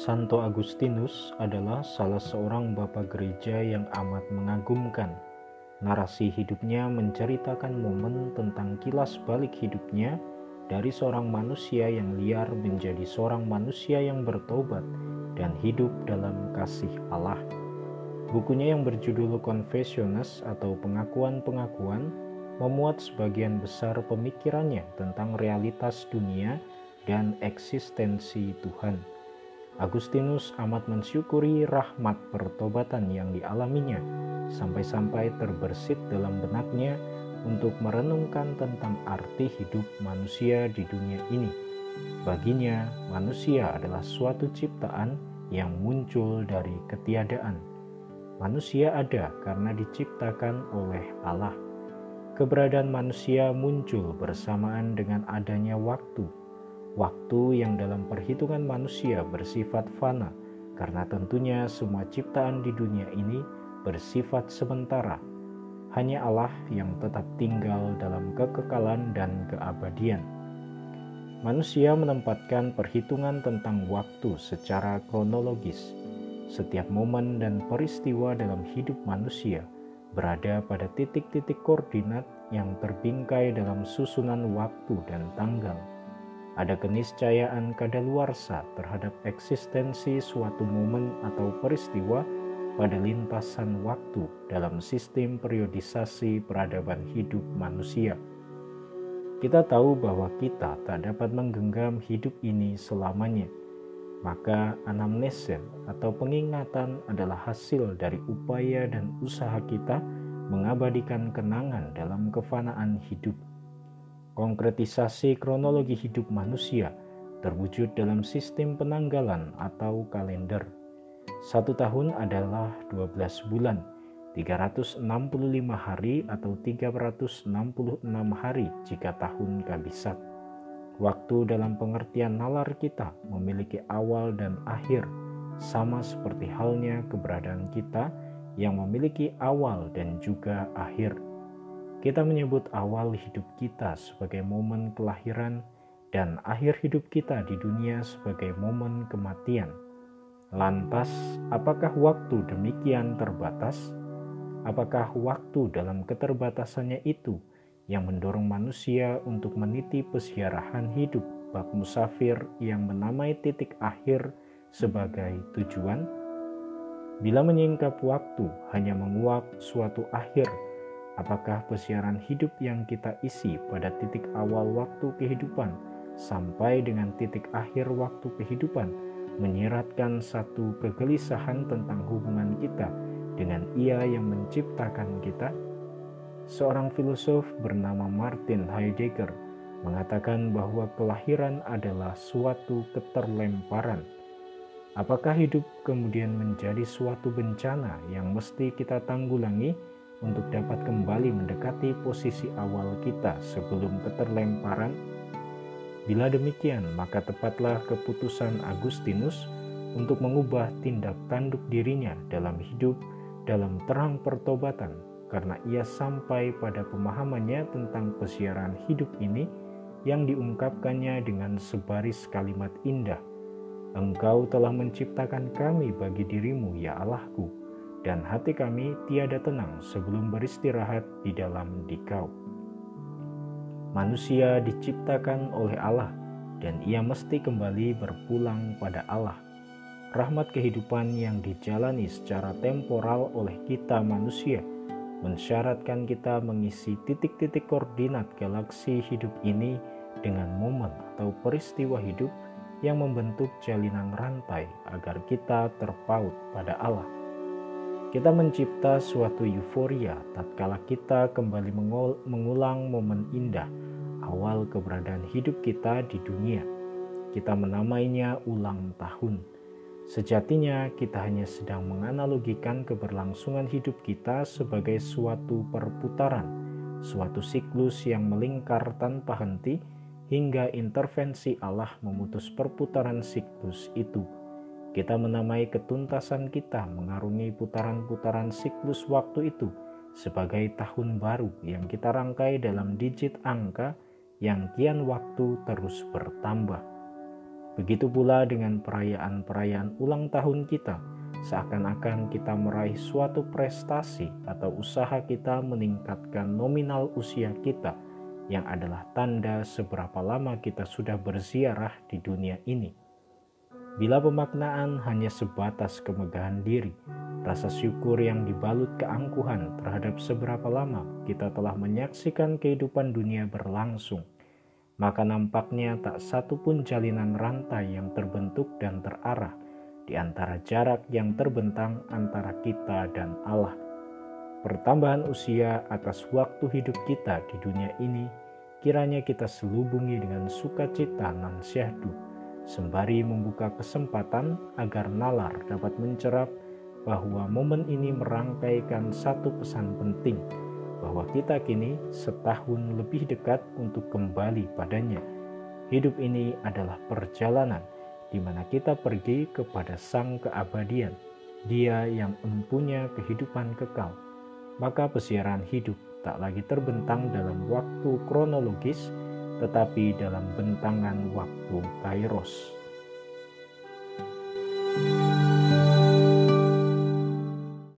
Santo Agustinus adalah salah seorang bapak gereja yang amat mengagumkan. Narasi hidupnya menceritakan momen tentang kilas balik hidupnya dari seorang manusia yang liar menjadi seorang manusia yang bertobat dan hidup dalam kasih Allah. Bukunya yang berjudul Confessiones atau pengakuan-pengakuan memuat sebagian besar pemikirannya tentang realitas dunia dan eksistensi Tuhan. Agustinus amat mensyukuri rahmat pertobatan yang dialaminya, sampai-sampai terbersit dalam benaknya untuk merenungkan tentang arti hidup manusia di dunia ini. Baginya, manusia adalah suatu ciptaan yang muncul dari ketiadaan. Manusia ada karena diciptakan oleh Allah. Keberadaan manusia muncul bersamaan dengan adanya waktu waktu yang dalam perhitungan manusia bersifat fana, karena tentunya semua ciptaan di dunia ini bersifat sementara. Hanya Allah yang tetap tinggal dalam kekekalan dan keabadian. Manusia menempatkan perhitungan tentang waktu secara kronologis. Setiap momen dan peristiwa dalam hidup manusia berada pada titik-titik koordinat yang terbingkai dalam susunan waktu dan tanggal ada keniscayaan kadaluarsa terhadap eksistensi suatu momen atau peristiwa pada lintasan waktu dalam sistem periodisasi peradaban hidup manusia. Kita tahu bahwa kita tak dapat menggenggam hidup ini selamanya. Maka anamnesis atau pengingatan adalah hasil dari upaya dan usaha kita mengabadikan kenangan dalam kefanaan hidup Konkretisasi kronologi hidup manusia terwujud dalam sistem penanggalan atau kalender. Satu tahun adalah 12 bulan, 365 hari atau 366 hari jika tahun kabisat. Waktu dalam pengertian nalar kita memiliki awal dan akhir, sama seperti halnya keberadaan kita yang memiliki awal dan juga akhir. Kita menyebut awal hidup kita sebagai momen kelahiran dan akhir hidup kita di dunia sebagai momen kematian. Lantas, apakah waktu demikian terbatas? Apakah waktu dalam keterbatasannya itu yang mendorong manusia untuk meniti pesiarahan hidup bak musafir yang menamai titik akhir sebagai tujuan? Bila menyingkap waktu hanya menguap suatu akhir Apakah pesiaran hidup yang kita isi pada titik awal waktu kehidupan sampai dengan titik akhir waktu kehidupan menyiratkan satu kegelisahan tentang hubungan kita dengan Ia yang menciptakan kita? Seorang filosof bernama Martin Heidegger mengatakan bahwa kelahiran adalah suatu keterlemparan. Apakah hidup kemudian menjadi suatu bencana yang mesti kita tanggulangi? Untuk dapat kembali mendekati posisi awal kita sebelum keterlemparan? Bila demikian, maka tepatlah keputusan Agustinus untuk mengubah tindak tanduk dirinya dalam hidup dalam terang pertobatan karena ia sampai pada pemahamannya tentang pesiaran hidup ini yang diungkapkannya dengan sebaris kalimat indah. Engkau telah menciptakan kami bagi dirimu, ya Allahku, dan hati kami tiada tenang sebelum beristirahat di dalam dikau. Manusia diciptakan oleh Allah dan ia mesti kembali berpulang pada Allah. Rahmat kehidupan yang dijalani secara temporal oleh kita manusia mensyaratkan kita mengisi titik-titik koordinat galaksi hidup ini dengan momen atau peristiwa hidup yang membentuk jalinan rantai agar kita terpaut pada Allah. Kita mencipta suatu euforia tatkala kita kembali mengulang momen indah awal keberadaan hidup kita di dunia. Kita menamainya ulang tahun. Sejatinya kita hanya sedang menganalogikan keberlangsungan hidup kita sebagai suatu perputaran, suatu siklus yang melingkar tanpa henti hingga intervensi Allah memutus perputaran siklus itu kita menamai ketuntasan kita mengarungi putaran-putaran siklus waktu itu sebagai tahun baru yang kita rangkai dalam digit angka yang kian waktu terus bertambah. Begitu pula dengan perayaan-perayaan ulang tahun kita, seakan-akan kita meraih suatu prestasi atau usaha kita meningkatkan nominal usia kita yang adalah tanda seberapa lama kita sudah berziarah di dunia ini. Bila pemaknaan hanya sebatas kemegahan diri, rasa syukur yang dibalut keangkuhan terhadap seberapa lama kita telah menyaksikan kehidupan dunia berlangsung, maka nampaknya tak satu pun jalinan rantai yang terbentuk dan terarah di antara jarak yang terbentang antara kita dan Allah. Pertambahan usia atas waktu hidup kita di dunia ini kiranya kita selubungi dengan sukacita nan syahdu, sembari membuka kesempatan agar nalar dapat mencerap bahwa momen ini merangkaikan satu pesan penting bahwa kita kini setahun lebih dekat untuk kembali padanya. Hidup ini adalah perjalanan di mana kita pergi kepada Sang Keabadian, Dia yang empunya kehidupan kekal. Maka pesiaran hidup tak lagi terbentang dalam waktu kronologis, tetapi dalam bentangan waktu kairos.